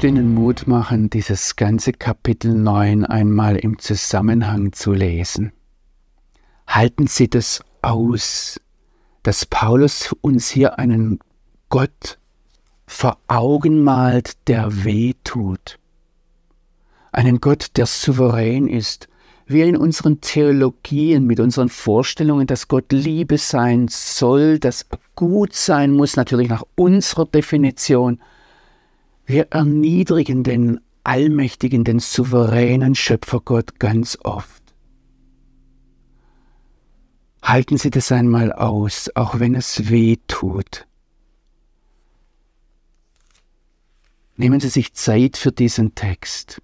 möchte Ihnen Mut machen, dieses ganze Kapitel 9 einmal im Zusammenhang zu lesen. Halten Sie das aus, dass Paulus uns hier einen Gott vor Augen malt, der weh tut. Einen Gott, der souverän ist, wir in unseren Theologien, mit unseren Vorstellungen, dass Gott Liebe sein soll, dass er gut sein muss, natürlich nach unserer Definition, wir erniedrigen den allmächtigen, den souveränen Schöpfergott ganz oft. Halten Sie das einmal aus, auch wenn es weh tut. Nehmen Sie sich Zeit für diesen Text.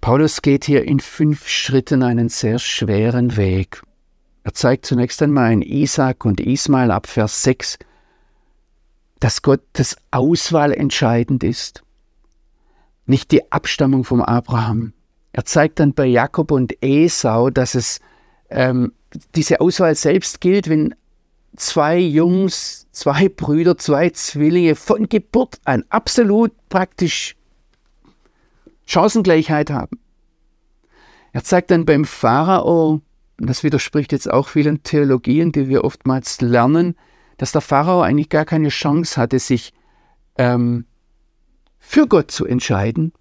Paulus geht hier in fünf Schritten einen sehr schweren Weg. Er zeigt zunächst einmal in Isaac und Ismael ab Vers 6, dass Gottes Auswahl entscheidend ist, nicht die Abstammung vom Abraham. Er zeigt dann bei Jakob und Esau, dass es ähm, diese Auswahl selbst gilt, wenn zwei Jungs, zwei Brüder, zwei Zwillinge von Geburt an absolut praktisch Chancengleichheit haben. Er zeigt dann beim Pharao, und das widerspricht jetzt auch vielen Theologien, die wir oftmals lernen, dass der Pharao eigentlich gar keine Chance hatte, sich ähm, für Gott zu entscheiden.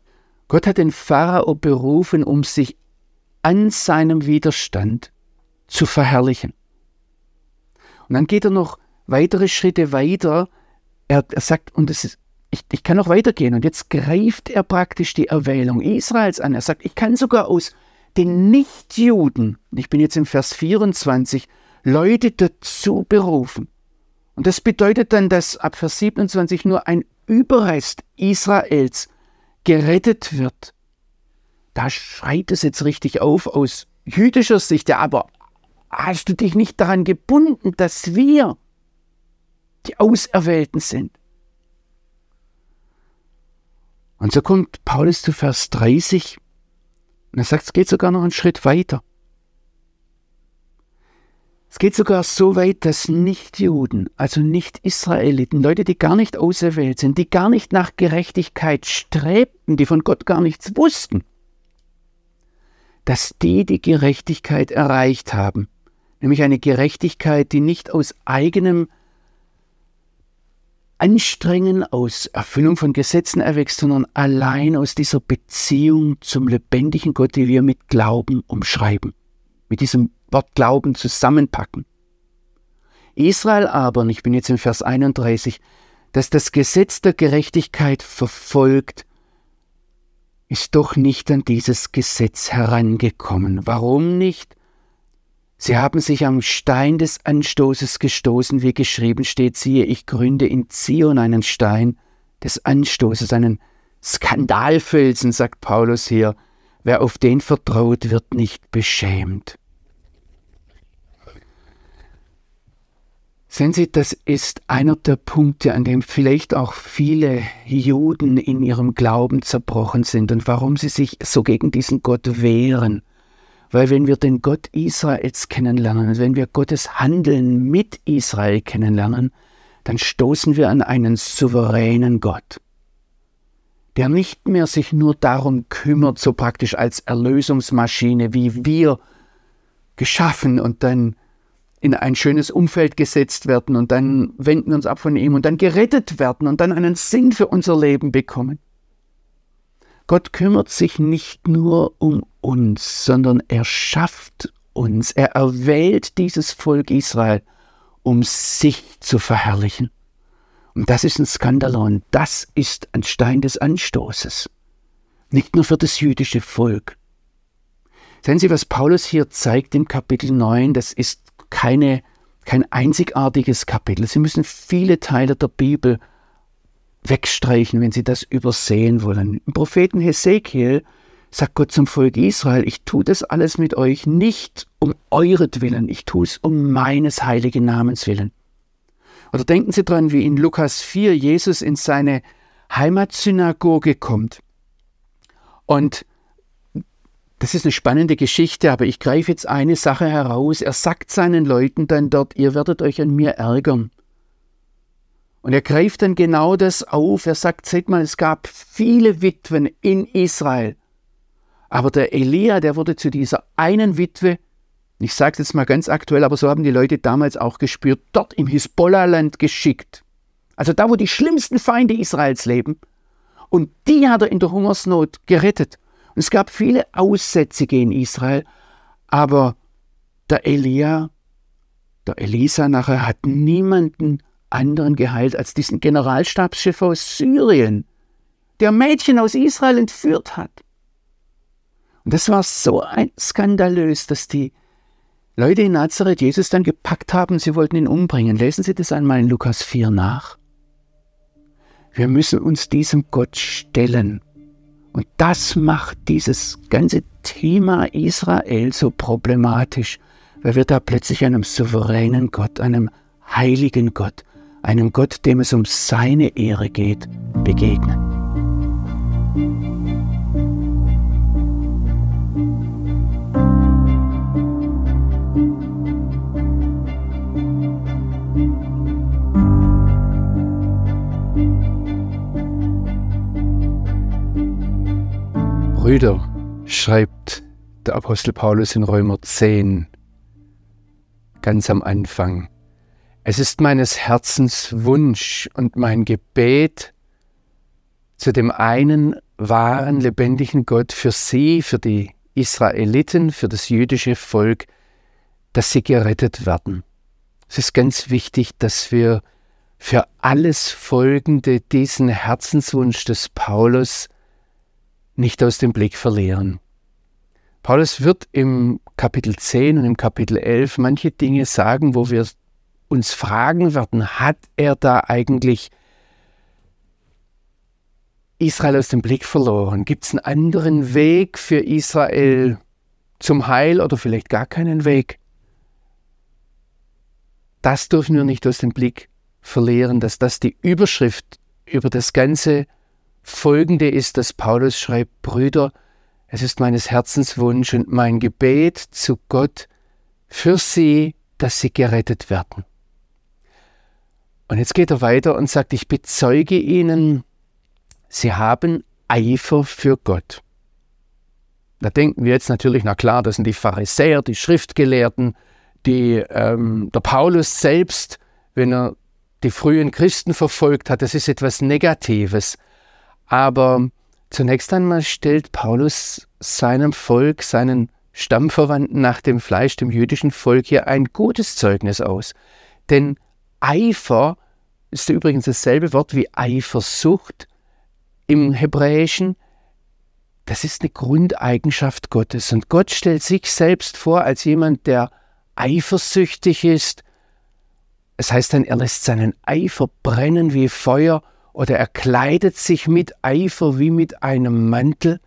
Gott hat den Pharao berufen, um sich an seinem Widerstand zu verherrlichen. Und dann geht er noch weitere Schritte weiter. Er, er sagt, und es ist ich, ich kann noch weitergehen. Und jetzt greift er praktisch die Erwählung Israels an. Er sagt, ich kann sogar aus den Nichtjuden, ich bin jetzt im Vers 24, Leute dazu berufen. Und das bedeutet dann, dass ab Vers 27 nur ein Überrest Israels gerettet wird. Da schreit es jetzt richtig auf aus jüdischer Sicht. Ja, aber hast du dich nicht daran gebunden, dass wir die Auserwählten sind? Und so kommt Paulus zu Vers 30 und er sagt, es geht sogar noch einen Schritt weiter. Es geht sogar so weit, dass Nichtjuden, also Nicht-Israeliten, Leute, die gar nicht auserwählt sind, die gar nicht nach Gerechtigkeit strebten, die von Gott gar nichts wussten, dass die die Gerechtigkeit erreicht haben, nämlich eine Gerechtigkeit, die nicht aus eigenem Anstrengen, aus Erfüllung von Gesetzen erwächst, sondern allein aus dieser Beziehung zum lebendigen Gott, die wir mit Glauben umschreiben, mit diesem Wort Glauben zusammenpacken. Israel aber, und ich bin jetzt im Vers 31, dass das Gesetz der Gerechtigkeit verfolgt, ist doch nicht an dieses Gesetz herangekommen. Warum nicht? Sie haben sich am Stein des Anstoßes gestoßen, wie geschrieben steht, siehe, ich gründe in Zion einen Stein des Anstoßes, einen Skandalfelsen, sagt Paulus hier. Wer auf den vertraut, wird nicht beschämt. Sehen Sie, das ist einer der Punkte, an dem vielleicht auch viele Juden in ihrem Glauben zerbrochen sind und warum sie sich so gegen diesen Gott wehren. Weil wenn wir den Gott Israels kennenlernen, wenn wir Gottes Handeln mit Israel kennenlernen, dann stoßen wir an einen souveränen Gott, der nicht mehr sich nur darum kümmert, so praktisch als Erlösungsmaschine, wie wir geschaffen und dann in ein schönes Umfeld gesetzt werden und dann wenden wir uns ab von ihm und dann gerettet werden und dann einen Sinn für unser Leben bekommen. Gott kümmert sich nicht nur um uns, sondern er schafft uns, er erwählt dieses Volk Israel, um sich zu verherrlichen. Und das ist ein Skandalon, das ist ein Stein des Anstoßes. Nicht nur für das jüdische Volk. Sehen Sie, was Paulus hier zeigt im Kapitel 9, das ist keine, kein einzigartiges Kapitel. Sie müssen viele Teile der Bibel wegstreichen, wenn Sie das übersehen wollen. Im Propheten Hesekiel sagt Gott zum Volk Israel, ich tue das alles mit euch nicht um euretwillen, ich tue es um meines heiligen Namens willen. Oder denken Sie dran, wie in Lukas 4 Jesus in seine Heimatsynagoge kommt. Und das ist eine spannende Geschichte, aber ich greife jetzt eine Sache heraus. Er sagt seinen Leuten dann dort, ihr werdet euch an mir ärgern. Und er greift dann genau das auf. Er sagt, seht mal, es gab viele Witwen in Israel. Aber der Elia, der wurde zu dieser einen Witwe, ich sage es jetzt mal ganz aktuell, aber so haben die Leute damals auch gespürt, dort im Hisbollah-Land geschickt. Also da, wo die schlimmsten Feinde Israels leben. Und die hat er in der Hungersnot gerettet. Und es gab viele Aussätzige in Israel, aber der Elia, der Elisa nachher hat niemanden anderen geheilt als diesen Generalstabschef aus Syrien, der Mädchen aus Israel entführt hat. Und das war so ein skandalös, dass die Leute in Nazareth Jesus dann gepackt haben, sie wollten ihn umbringen. Lesen Sie das einmal in Lukas 4 nach. Wir müssen uns diesem Gott stellen. Und das macht dieses ganze Thema Israel so problematisch, weil wir da plötzlich einem souveränen Gott, einem heiligen Gott, einem Gott, dem es um seine Ehre geht, begegnen. Brüder, schreibt der Apostel Paulus in Römer 10, ganz am Anfang. Es ist meines Herzens Wunsch und mein Gebet zu dem einen wahren, lebendigen Gott für sie, für die Israeliten, für das jüdische Volk, dass sie gerettet werden. Es ist ganz wichtig, dass wir für alles Folgende diesen Herzenswunsch des Paulus nicht aus dem Blick verlieren. Paulus wird im Kapitel 10 und im Kapitel 11 manche Dinge sagen, wo wir uns fragen werden, hat er da eigentlich Israel aus dem Blick verloren? Gibt es einen anderen Weg für Israel zum Heil oder vielleicht gar keinen Weg? Das dürfen wir nicht aus dem Blick verlieren, dass das die Überschrift über das ganze Folgende ist, dass Paulus schreibt, Brüder, es ist meines Herzens Wunsch und mein Gebet zu Gott für sie, dass sie gerettet werden. Und jetzt geht er weiter und sagt, ich bezeuge ihnen, sie haben Eifer für Gott. Da denken wir jetzt natürlich, na klar, das sind die Pharisäer, die Schriftgelehrten, die, ähm, der Paulus selbst, wenn er die frühen Christen verfolgt hat, das ist etwas Negatives. Aber zunächst einmal stellt Paulus seinem Volk, seinen Stammverwandten nach dem Fleisch, dem jüdischen Volk hier ein gutes Zeugnis aus. Denn Eifer ist übrigens dasselbe Wort wie Eifersucht im Hebräischen. Das ist eine Grundeigenschaft Gottes. Und Gott stellt sich selbst vor als jemand, der eifersüchtig ist. Es heißt dann, er lässt seinen Eifer brennen wie Feuer oder er kleidet sich mit Eifer wie mit einem Mantel.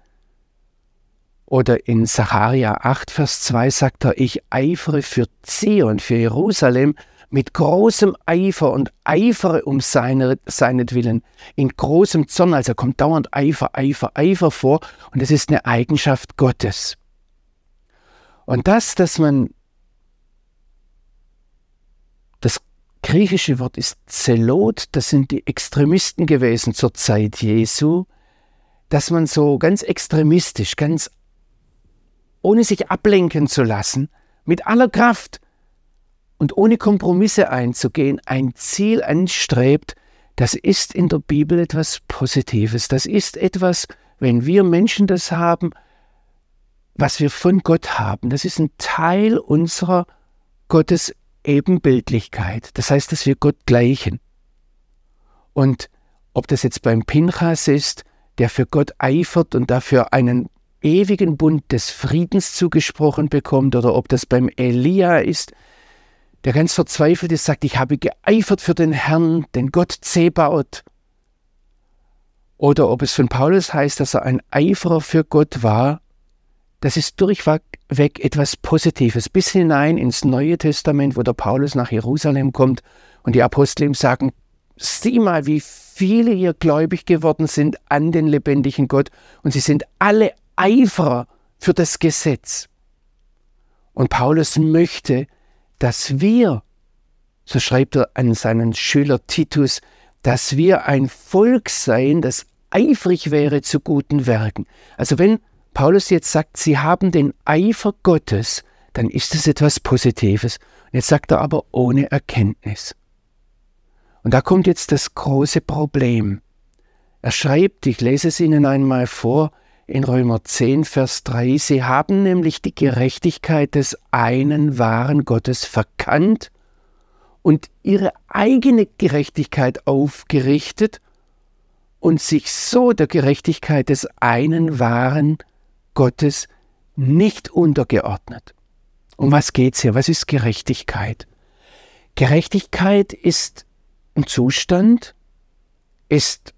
Oder in Sacharja 8, Vers 2 sagt er, ich eifere für Zion, für Jerusalem, mit großem Eifer und eifere um seine, seinetwillen, in großem Zorn, also kommt dauernd Eifer, Eifer, Eifer vor und es ist eine Eigenschaft Gottes. Und das, dass man das griechische Wort ist Zelot, das sind die Extremisten gewesen zur Zeit Jesu, dass man so ganz extremistisch, ganz ohne sich ablenken zu lassen, mit aller Kraft und ohne Kompromisse einzugehen, ein Ziel anstrebt, das ist in der Bibel etwas Positives. Das ist etwas, wenn wir Menschen das haben, was wir von Gott haben. Das ist ein Teil unserer Gottes Ebenbildlichkeit. Das heißt, dass wir Gott gleichen. Und ob das jetzt beim Pinchas ist, der für Gott eifert und dafür einen ewigen Bund des Friedens zugesprochen bekommt, oder ob das beim Elia ist, der ganz verzweifelt ist, sagt, ich habe geeifert für den Herrn, den Gott Zebaut. Oder ob es von Paulus heißt, dass er ein Eiferer für Gott war, das ist durchweg etwas Positives, bis hinein ins Neue Testament, wo der Paulus nach Jerusalem kommt und die Apostel ihm sagen, sieh mal, wie viele hier gläubig geworden sind an den lebendigen Gott und sie sind alle Eiferer für das Gesetz. Und Paulus möchte, dass wir, so schreibt er an seinen Schüler Titus, dass wir ein Volk seien, das eifrig wäre zu guten Werken. Also wenn Paulus jetzt sagt, sie haben den Eifer Gottes, dann ist es etwas Positives. Jetzt sagt er aber ohne Erkenntnis. Und da kommt jetzt das große Problem. Er schreibt, ich lese es Ihnen einmal vor, in Römer 10, Vers 3, Sie haben nämlich die Gerechtigkeit des einen wahren Gottes verkannt und ihre eigene Gerechtigkeit aufgerichtet und sich so der Gerechtigkeit des einen wahren Gottes nicht untergeordnet. Um was geht's hier? Was ist Gerechtigkeit? Gerechtigkeit ist ein Zustand, ist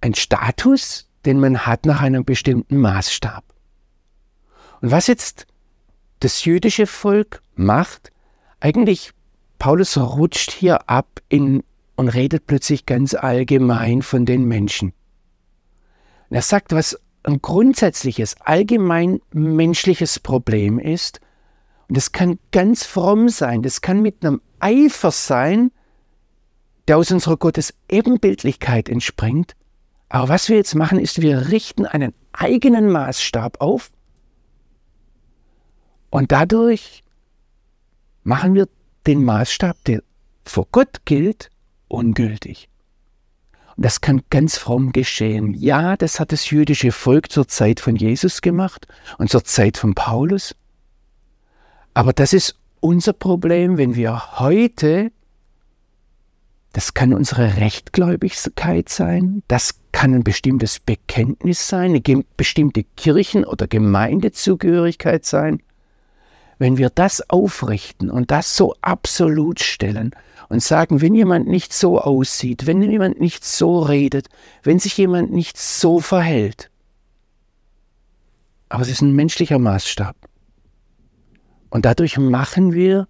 ein Status, den man hat nach einem bestimmten Maßstab. Und was jetzt das jüdische Volk macht, eigentlich Paulus rutscht hier ab in, und redet plötzlich ganz allgemein von den Menschen. Und er sagt, was ein grundsätzliches, allgemein menschliches Problem ist, und das kann ganz fromm sein, das kann mit einem Eifer sein, der aus unserer Gottes Ebenbildlichkeit entspringt. Aber was wir jetzt machen, ist, wir richten einen eigenen Maßstab auf und dadurch machen wir den Maßstab, der vor Gott gilt, ungültig. Das kann ganz fromm geschehen. Ja, das hat das jüdische Volk zur Zeit von Jesus gemacht und zur Zeit von Paulus. Aber das ist unser Problem, wenn wir heute, das kann unsere Rechtgläubigkeit sein, das kann ein bestimmtes Bekenntnis sein, eine bestimmte Kirchen- oder Gemeindezugehörigkeit sein, wenn wir das aufrichten und das so absolut stellen und sagen, wenn jemand nicht so aussieht, wenn jemand nicht so redet, wenn sich jemand nicht so verhält, aber es ist ein menschlicher Maßstab. Und dadurch machen wir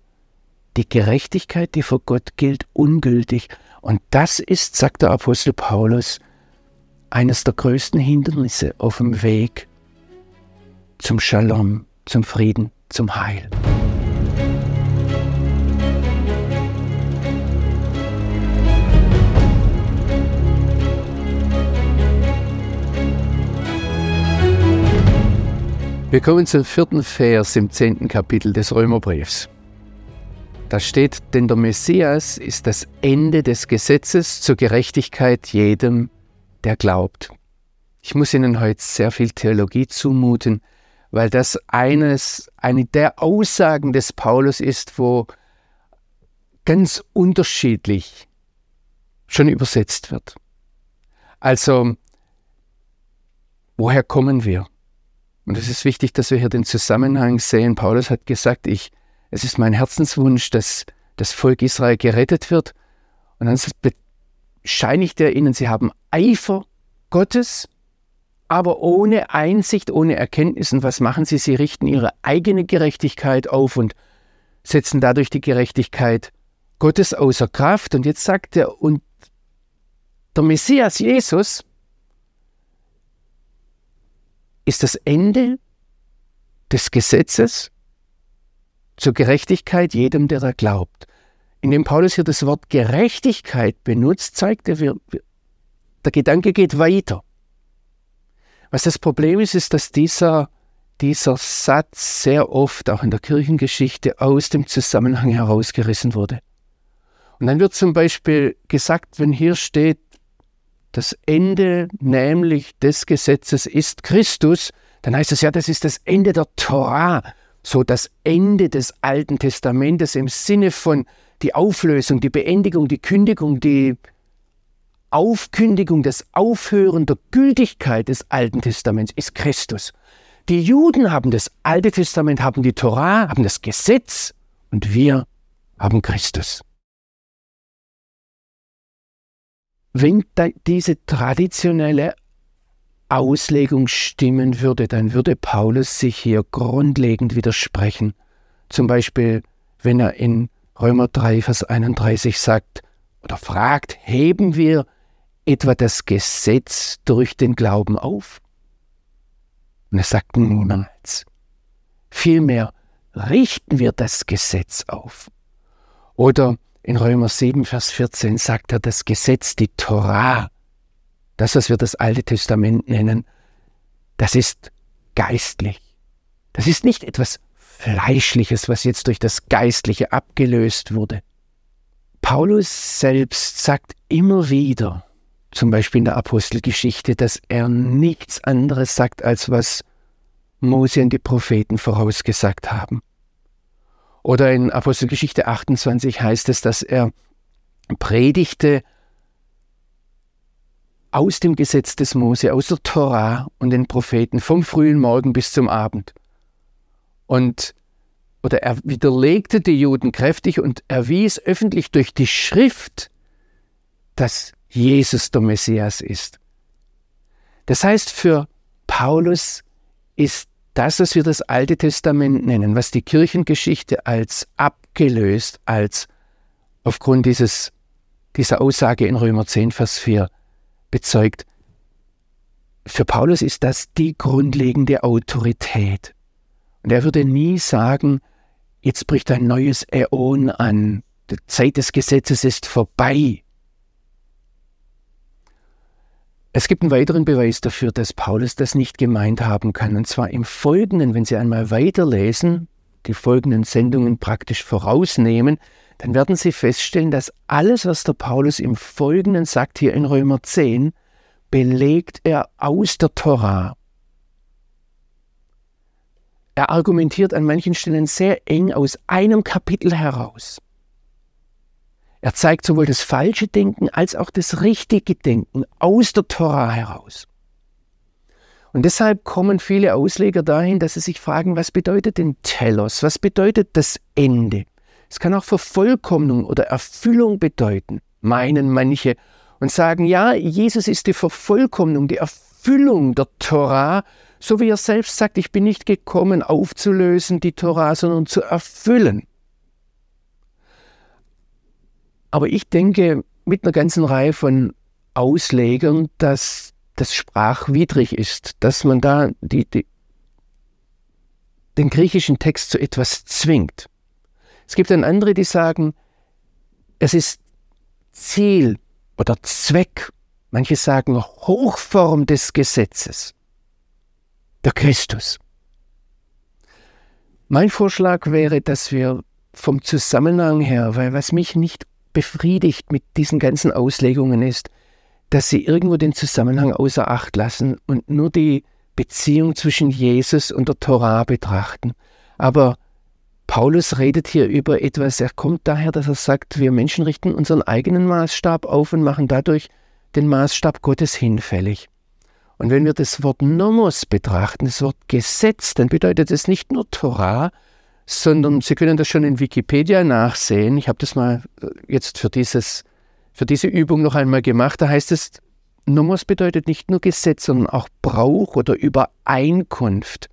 die Gerechtigkeit, die vor Gott gilt, ungültig. Und das ist, sagt der Apostel Paulus, eines der größten Hindernisse auf dem Weg zum Shalom, zum Frieden zum Heil. Wir kommen zum vierten Vers im zehnten Kapitel des Römerbriefs. Da steht, denn der Messias ist das Ende des Gesetzes zur Gerechtigkeit jedem, der glaubt. Ich muss Ihnen heute sehr viel Theologie zumuten, weil das eines, eine der Aussagen des Paulus ist, wo ganz unterschiedlich schon übersetzt wird. Also, woher kommen wir? Und es ist wichtig, dass wir hier den Zusammenhang sehen. Paulus hat gesagt, ich, es ist mein Herzenswunsch, dass das Volk Israel gerettet wird. Und dann bescheinigt er ihnen, sie haben Eifer Gottes aber ohne Einsicht, ohne Erkenntnis. Und was machen sie? Sie richten ihre eigene Gerechtigkeit auf und setzen dadurch die Gerechtigkeit Gottes außer Kraft. Und jetzt sagt er, und der Messias Jesus ist das Ende des Gesetzes zur Gerechtigkeit jedem, der da glaubt. Indem Paulus hier das Wort Gerechtigkeit benutzt, zeigt er, der Gedanke geht weiter. Was das Problem ist, ist, dass dieser, dieser Satz sehr oft auch in der Kirchengeschichte aus dem Zusammenhang herausgerissen wurde. Und dann wird zum Beispiel gesagt, wenn hier steht, das Ende nämlich des Gesetzes ist Christus, dann heißt es ja, das ist das Ende der Torah, so das Ende des Alten Testamentes im Sinne von die Auflösung, die Beendigung, die Kündigung, die Aufkündigung, das Aufhören der Gültigkeit des Alten Testaments ist Christus. Die Juden haben das Alte Testament, haben die Torah, haben das Gesetz und wir haben Christus. Wenn diese traditionelle Auslegung stimmen würde, dann würde Paulus sich hier grundlegend widersprechen. Zum Beispiel, wenn er in Römer 3, Vers 31 sagt oder fragt, heben wir etwa das Gesetz durch den Glauben auf? Und er sagt niemals. Vielmehr richten wir das Gesetz auf. Oder In Römer 7, Vers 14 sagt er, das Gesetz, die Torah, das, was wir das Alte Testament nennen, das ist geistlich. Das ist nicht etwas Fleischliches, was jetzt durch das Geistliche abgelöst wurde. Paulus selbst sagt immer wieder, zum Beispiel in der Apostelgeschichte, dass er nichts anderes sagt, als was Mose und die Propheten vorausgesagt haben. Oder in Apostelgeschichte 28 heißt es, dass er predigte aus dem Gesetz des Mose, aus der Tora und den Propheten vom frühen Morgen bis zum Abend. Und oder er widerlegte die Juden kräftig und erwies öffentlich durch die Schrift, dass Jesus der Messias ist. Das heißt, für Paulus ist das, was wir das Alte Testament nennen, was die Kirchengeschichte als abgelöst, als aufgrund dieses, dieser Aussage in Römer 10, Vers 4 bezeugt, für Paulus ist das die grundlegende Autorität. Und er würde nie sagen, jetzt bricht ein neues Äon an, die Zeit des Gesetzes ist vorbei. Es gibt einen weiteren Beweis dafür, dass Paulus das nicht gemeint haben kann. Und zwar im Folgenden, wenn Sie einmal weiterlesen, die folgenden Sendungen praktisch vorausnehmen, dann werden Sie feststellen, dass alles, was der Paulus im Folgenden sagt, hier in Römer 10, belegt er aus der Torah. Er argumentiert an manchen Stellen sehr eng aus einem Kapitel heraus. Er zeigt sowohl das falsche Denken als auch das richtige Denken aus der Tora heraus. Und deshalb kommen viele Ausleger dahin, dass sie sich fragen, was bedeutet denn Telos? Was bedeutet das Ende? Es kann auch Vervollkommnung oder Erfüllung bedeuten, meinen manche und sagen, ja, Jesus ist die Vervollkommnung, die Erfüllung der Tora, so wie er selbst sagt, ich bin nicht gekommen aufzulösen die Tora, sondern zu erfüllen. Aber ich denke mit einer ganzen Reihe von Auslegern, dass das sprachwidrig ist, dass man da die, die, den griechischen Text zu etwas zwingt. Es gibt dann andere, die sagen, es ist Ziel oder Zweck, manche sagen Hochform des Gesetzes, der Christus. Mein Vorschlag wäre, dass wir vom Zusammenhang her, weil was mich nicht befriedigt mit diesen ganzen Auslegungen ist, dass sie irgendwo den Zusammenhang außer Acht lassen und nur die Beziehung zwischen Jesus und der Torah betrachten. Aber Paulus redet hier über etwas, er kommt daher, dass er sagt, wir Menschen richten unseren eigenen Maßstab auf und machen dadurch den Maßstab Gottes hinfällig. Und wenn wir das Wort Nomos betrachten, das Wort Gesetz, dann bedeutet es nicht nur Torah, sondern Sie können das schon in Wikipedia nachsehen. Ich habe das mal äh, jetzt für, dieses, für diese Übung noch einmal gemacht. Da heißt es, Nomos bedeutet nicht nur Gesetz, sondern auch Brauch oder Übereinkunft.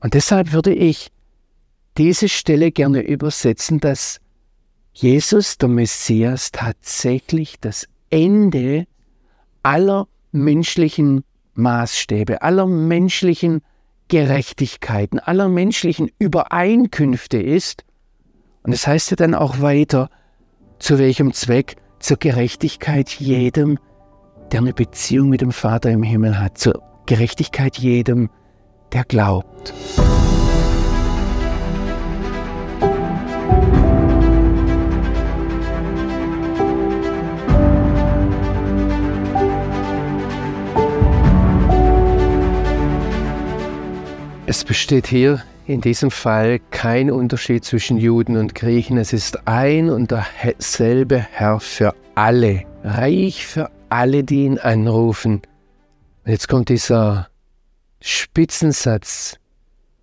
Und deshalb würde ich diese Stelle gerne übersetzen, dass Jesus, der Messias, tatsächlich das Ende aller menschlichen Maßstäbe, aller menschlichen Gerechtigkeiten, aller menschlichen Übereinkünfte ist. Und es das heißt ja dann auch weiter, zu welchem Zweck? Zur Gerechtigkeit jedem, der eine Beziehung mit dem Vater im Himmel hat, zur Gerechtigkeit jedem, der glaubt. Es besteht hier in diesem Fall kein Unterschied zwischen Juden und Griechen. Es ist ein und derselbe Herr für alle, reich für alle, die ihn anrufen. Jetzt kommt dieser Spitzensatz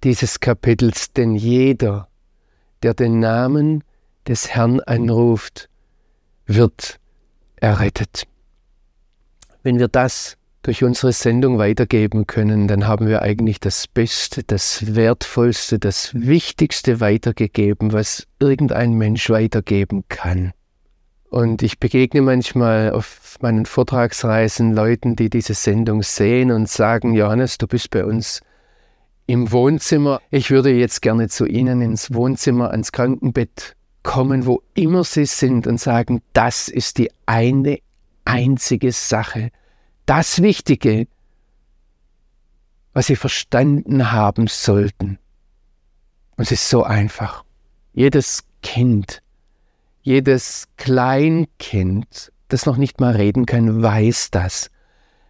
dieses Kapitels, denn jeder, der den Namen des Herrn anruft, wird errettet. Wenn wir das durch unsere Sendung weitergeben können, dann haben wir eigentlich das Beste, das Wertvollste, das Wichtigste weitergegeben, was irgendein Mensch weitergeben kann. Und ich begegne manchmal auf meinen Vortragsreisen Leuten, die diese Sendung sehen und sagen, Johannes, du bist bei uns im Wohnzimmer. Ich würde jetzt gerne zu Ihnen ins Wohnzimmer, ans Krankenbett kommen, wo immer sie sind und sagen, das ist die eine einzige Sache, das Wichtige, was sie verstanden haben sollten. Und es ist so einfach. Jedes Kind, jedes Kleinkind, das noch nicht mal reden kann, weiß das.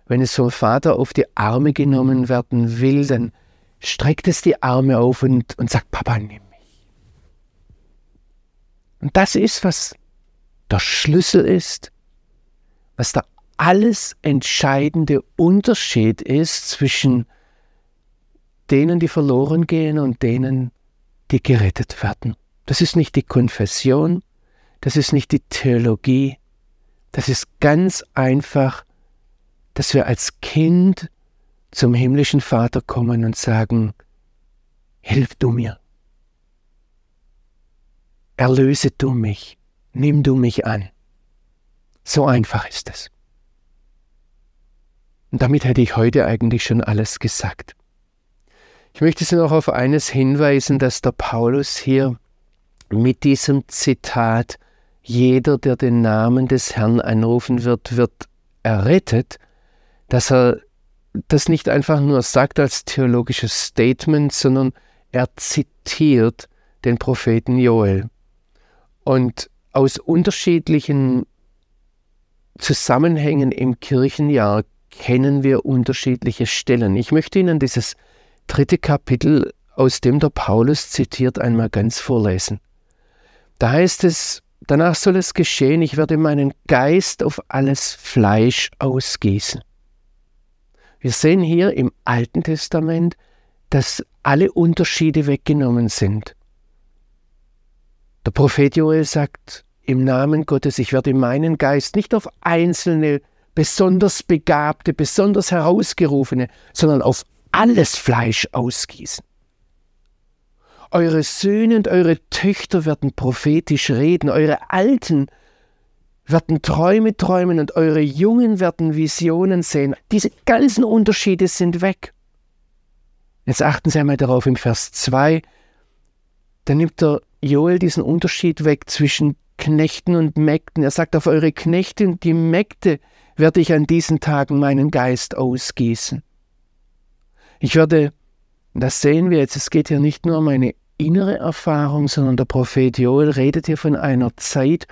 Wenn es vom Vater auf die Arme genommen werden will, dann streckt es die Arme auf und, und sagt, Papa, nimm mich. Und das ist, was der Schlüssel ist, was der alles entscheidende Unterschied ist zwischen denen, die verloren gehen und denen, die gerettet werden. Das ist nicht die Konfession, das ist nicht die Theologie, das ist ganz einfach, dass wir als Kind zum himmlischen Vater kommen und sagen, Hilf du mir, erlöse du mich, nimm du mich an. So einfach ist es. Und damit hätte ich heute eigentlich schon alles gesagt. Ich möchte Sie noch auf eines hinweisen, dass der Paulus hier mit diesem Zitat Jeder, der den Namen des Herrn anrufen wird, wird errettet, dass er das nicht einfach nur sagt als theologisches Statement, sondern er zitiert den Propheten Joel. Und aus unterschiedlichen Zusammenhängen im Kirchenjahr kennen wir unterschiedliche Stellen. Ich möchte Ihnen dieses dritte Kapitel, aus dem der Paulus zitiert, einmal ganz vorlesen. Da heißt es, danach soll es geschehen, ich werde meinen Geist auf alles Fleisch ausgießen. Wir sehen hier im Alten Testament, dass alle Unterschiede weggenommen sind. Der Prophet Joel sagt im Namen Gottes, ich werde meinen Geist nicht auf einzelne, besonders begabte, besonders herausgerufene, sondern auf alles Fleisch ausgießen. Eure Söhne und eure Töchter werden prophetisch reden, eure Alten werden Träume träumen und eure Jungen werden Visionen sehen. Diese ganzen Unterschiede sind weg. Jetzt achten Sie einmal darauf im Vers 2, da nimmt der Joel diesen Unterschied weg zwischen Knechten und Mägden. Er sagt, auf eure Knechte und die Mägde werde ich an diesen Tagen meinen Geist ausgießen. Ich werde, das sehen wir jetzt, es geht hier nicht nur um eine innere Erfahrung, sondern der Prophet Joel redet hier von einer Zeit,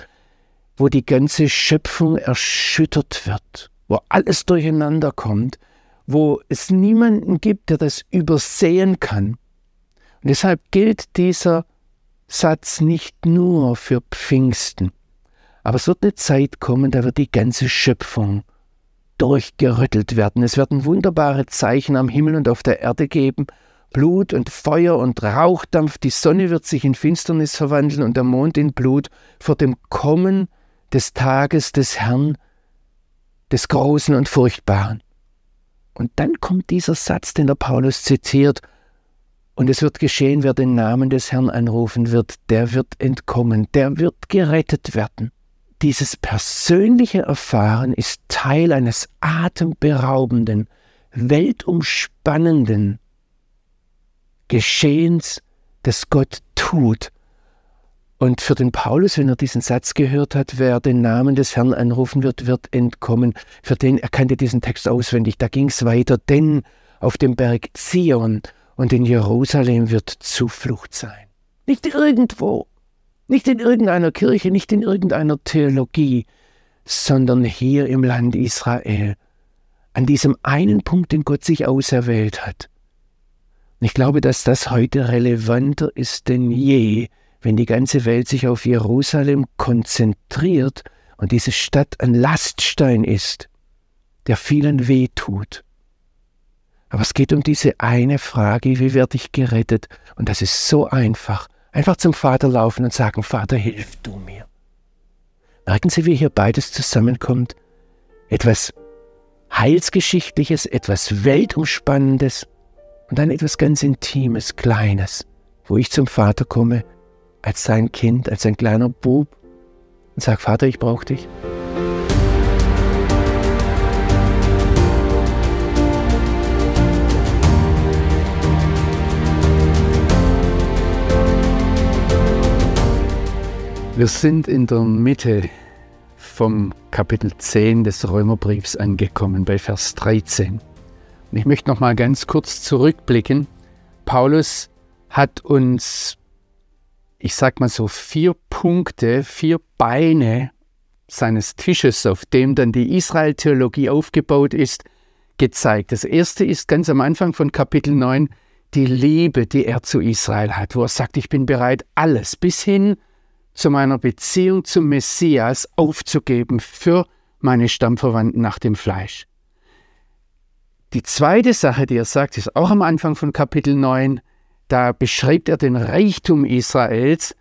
wo die ganze Schöpfung erschüttert wird, wo alles durcheinander kommt, wo es niemanden gibt, der das übersehen kann. Und deshalb gilt dieser Satz nicht nur für Pfingsten, aber es wird eine Zeit kommen, da wird die ganze Schöpfung durchgerüttelt werden. Es werden wunderbare Zeichen am Himmel und auf der Erde geben, Blut und Feuer und Rauchdampf, die Sonne wird sich in Finsternis verwandeln und der Mond in Blut vor dem Kommen des Tages des Herrn, des Großen und Furchtbaren. Und dann kommt dieser Satz, den der Paulus zitiert, und es wird geschehen, wer den Namen des Herrn anrufen wird, der wird entkommen, der wird gerettet werden dieses persönliche Erfahren ist Teil eines atemberaubenden, weltumspannenden Geschehens, das Gott tut. Und für den Paulus, wenn er diesen Satz gehört hat, wer den Namen des Herrn anrufen wird, wird entkommen. Für den, er kannte diesen Text auswendig. Da ging es weiter, denn auf dem Berg Zion und in Jerusalem wird Zuflucht sein. Nicht irgendwo, nicht in irgendeiner Kirche, nicht in irgendeiner Theologie, sondern hier im Land Israel, an diesem einen Punkt, den Gott sich auserwählt hat. Und ich glaube, dass das heute relevanter ist denn je, wenn die ganze Welt sich auf Jerusalem konzentriert und diese Stadt ein Laststein ist, der vielen weh tut. Aber es geht um diese eine Frage, wie werde ich gerettet? Und das ist so einfach. Einfach zum Vater laufen und sagen, Vater, hilf du mir. Merken Sie, wie hier beides zusammenkommt? Etwas Heilsgeschichtliches, etwas Weltumspannendes und dann etwas ganz Intimes, Kleines, wo ich zum Vater komme, als sein Kind, als ein kleiner Bub und sage, Vater, ich brauche dich. Wir sind in der Mitte vom Kapitel 10 des Römerbriefs angekommen, bei Vers 13. Und ich möchte noch mal ganz kurz zurückblicken. Paulus hat uns, ich sag mal so, vier Punkte, vier Beine seines Tisches, auf dem dann die Israel-Theologie aufgebaut ist, gezeigt. Das erste ist ganz am Anfang von Kapitel 9 die Liebe, die er zu Israel hat, wo er sagt, ich bin bereit, alles bis hin zu meiner Beziehung zum Messias aufzugeben für meine Stammverwandten nach dem Fleisch. Die zweite Sache, die er sagt, ist auch am Anfang von Kapitel 9. Da beschreibt er den Reichtum Israels,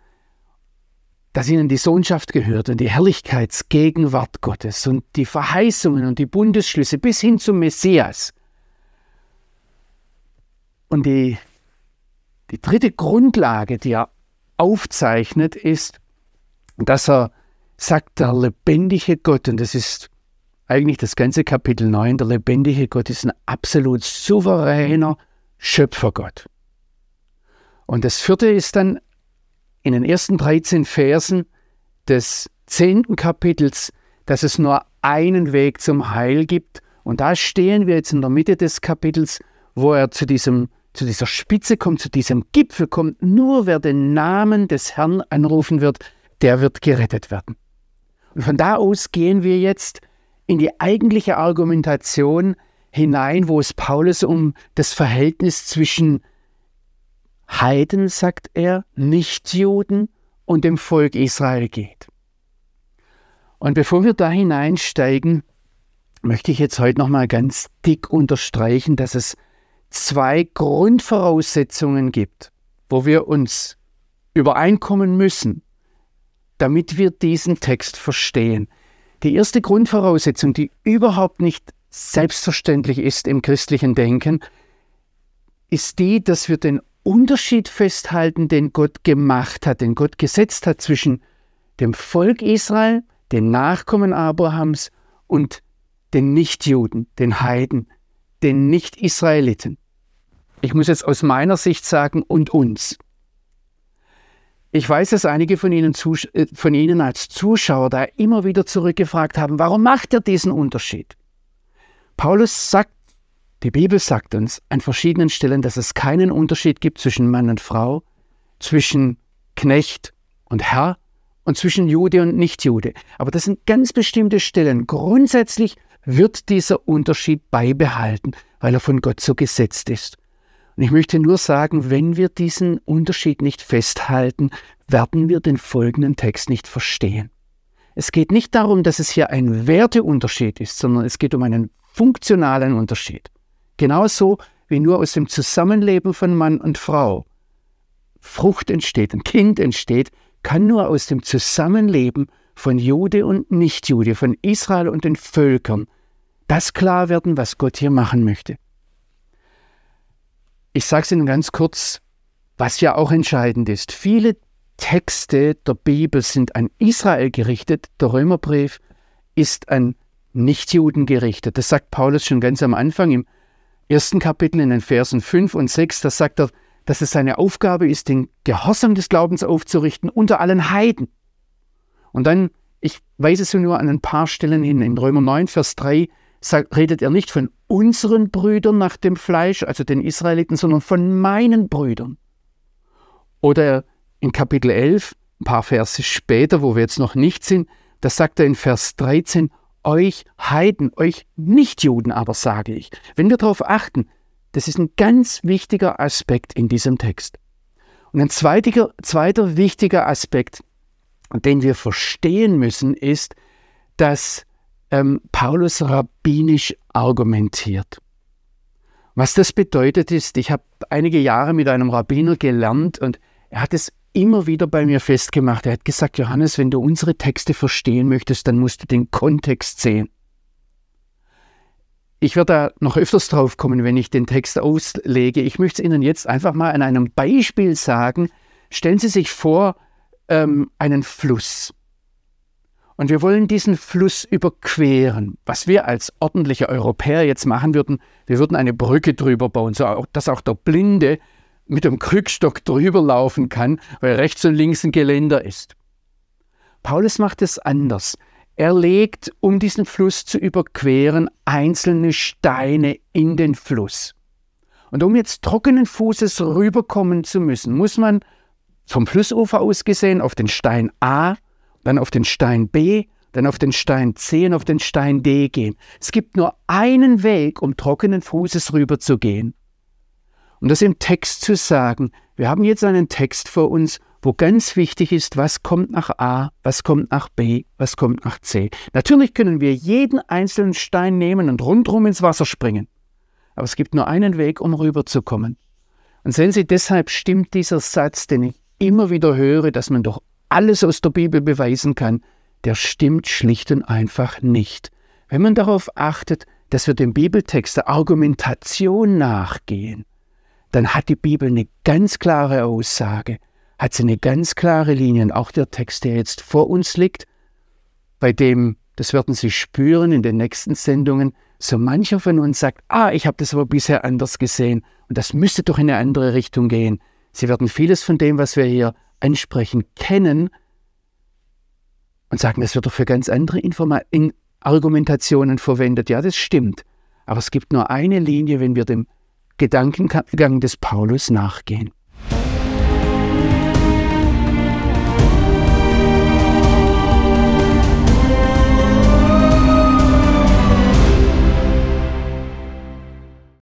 dass ihnen die Sohnschaft gehört und die Herrlichkeitsgegenwart Gottes und die Verheißungen und die Bundesschlüsse bis hin zum Messias. Und die, die dritte Grundlage, die er aufzeichnet, ist, dass er sagt, der lebendige Gott, und das ist eigentlich das ganze Kapitel 9, der lebendige Gott ist ein absolut souveräner Schöpfergott. Und das vierte ist dann in den ersten 13 Versen des zehnten Kapitels, dass es nur einen Weg zum Heil gibt. Und da stehen wir jetzt in der Mitte des Kapitels, wo er zu, diesem, zu dieser Spitze kommt, zu diesem Gipfel kommt. Nur wer den Namen des Herrn anrufen wird, der wird gerettet werden. Und von da aus gehen wir jetzt in die eigentliche Argumentation hinein, wo es Paulus um das Verhältnis zwischen Heiden, sagt er, Nichtjuden und dem Volk Israel geht. Und bevor wir da hineinsteigen, möchte ich jetzt heute noch mal ganz dick unterstreichen, dass es zwei Grundvoraussetzungen gibt, wo wir uns übereinkommen müssen, damit wir diesen Text verstehen. Die erste Grundvoraussetzung, die überhaupt nicht selbstverständlich ist im christlichen Denken, ist die, dass wir den Unterschied festhalten, den Gott gemacht hat, den Gott gesetzt hat zwischen dem Volk Israel, den Nachkommen Abrahams und den Nichtjuden, den Heiden, den Nicht-Israeliten. Ich muss jetzt aus meiner Sicht sagen, und uns. Ich weiß, dass einige von Ihnen, äh, von Ihnen als Zuschauer da immer wieder zurückgefragt haben, warum macht er diesen Unterschied? Paulus sagt, die Bibel sagt uns an verschiedenen Stellen, dass es keinen Unterschied gibt zwischen Mann und Frau, zwischen Knecht und Herr und zwischen Jude und Nichtjude. Aber das sind ganz bestimmte Stellen. Grundsätzlich wird dieser Unterschied beibehalten, weil er von Gott so gesetzt ist. Und ich möchte nur sagen, wenn wir diesen Unterschied nicht festhalten, werden wir den folgenden Text nicht verstehen. Es geht nicht darum, dass es hier ein Werteunterschied ist, sondern es geht um einen funktionalen Unterschied. Genauso wie nur aus dem Zusammenleben von Mann und Frau Frucht entsteht, ein Kind entsteht, kann nur aus dem Zusammenleben von Jude und Nichtjude, von Israel und den Völkern, das klar werden, was Gott hier machen möchte. Ich sage es Ihnen ganz kurz, was ja auch entscheidend ist. Viele Texte der Bibel sind an Israel gerichtet. Der Römerbrief ist an Nichtjuden gerichtet. Das sagt Paulus schon ganz am Anfang im ersten Kapitel in den Versen 5 und 6. Da sagt er, dass es seine Aufgabe ist, den Gehorsam des Glaubens aufzurichten unter allen Heiden. Und dann, ich weise es nur an ein paar Stellen hin. In Römer 9, Vers 3 redet er nicht von unseren Brüdern nach dem Fleisch, also den Israeliten, sondern von meinen Brüdern. Oder in Kapitel 11, ein paar Verse später, wo wir jetzt noch nicht sind, da sagt er in Vers 13, euch Heiden, euch Nichtjuden aber sage ich. Wenn wir darauf achten, das ist ein ganz wichtiger Aspekt in diesem Text. Und ein zweiter, zweiter wichtiger Aspekt, den wir verstehen müssen, ist, dass ähm, Paulus rabbinisch argumentiert. Was das bedeutet ist, ich habe einige Jahre mit einem Rabbiner gelernt und er hat es immer wieder bei mir festgemacht. Er hat gesagt, Johannes, wenn du unsere Texte verstehen möchtest, dann musst du den Kontext sehen. Ich werde da noch öfters drauf kommen, wenn ich den Text auslege. Ich möchte es Ihnen jetzt einfach mal an einem Beispiel sagen. Stellen Sie sich vor, ähm, einen Fluss. Und wir wollen diesen Fluss überqueren. Was wir als ordentliche Europäer jetzt machen würden, wir würden eine Brücke drüber bauen, so dass auch der Blinde mit dem Krückstock drüber laufen kann, weil rechts und links ein Geländer ist. Paulus macht es anders. Er legt, um diesen Fluss zu überqueren, einzelne Steine in den Fluss. Und um jetzt trockenen Fußes rüberkommen zu müssen, muss man vom Flussufer aus gesehen auf den Stein A, dann auf den Stein B, dann auf den Stein C und auf den Stein D gehen. Es gibt nur einen Weg, um trockenen Fußes rüberzugehen. Und das im Text zu sagen, wir haben jetzt einen Text vor uns, wo ganz wichtig ist, was kommt nach A, was kommt nach B, was kommt nach C. Natürlich können wir jeden einzelnen Stein nehmen und rundherum ins Wasser springen. Aber es gibt nur einen Weg, um rüberzukommen. Und sehen Sie, deshalb stimmt dieser Satz, den ich immer wieder höre, dass man doch alles aus der Bibel beweisen kann, der stimmt schlicht und einfach nicht. Wenn man darauf achtet, dass wir dem Bibeltext der Argumentation nachgehen, dann hat die Bibel eine ganz klare Aussage, hat sie eine ganz klare Linie. Und auch der Text, der jetzt vor uns liegt, bei dem, das werden Sie spüren in den nächsten Sendungen, so mancher von uns sagt, ah, ich habe das aber bisher anders gesehen und das müsste doch in eine andere Richtung gehen. Sie werden vieles von dem, was wir hier ansprechen, kennen und sagen, das wird doch für ganz andere Informa Argumentationen verwendet. Ja, das stimmt. Aber es gibt nur eine Linie, wenn wir dem Gedankengang des Paulus nachgehen.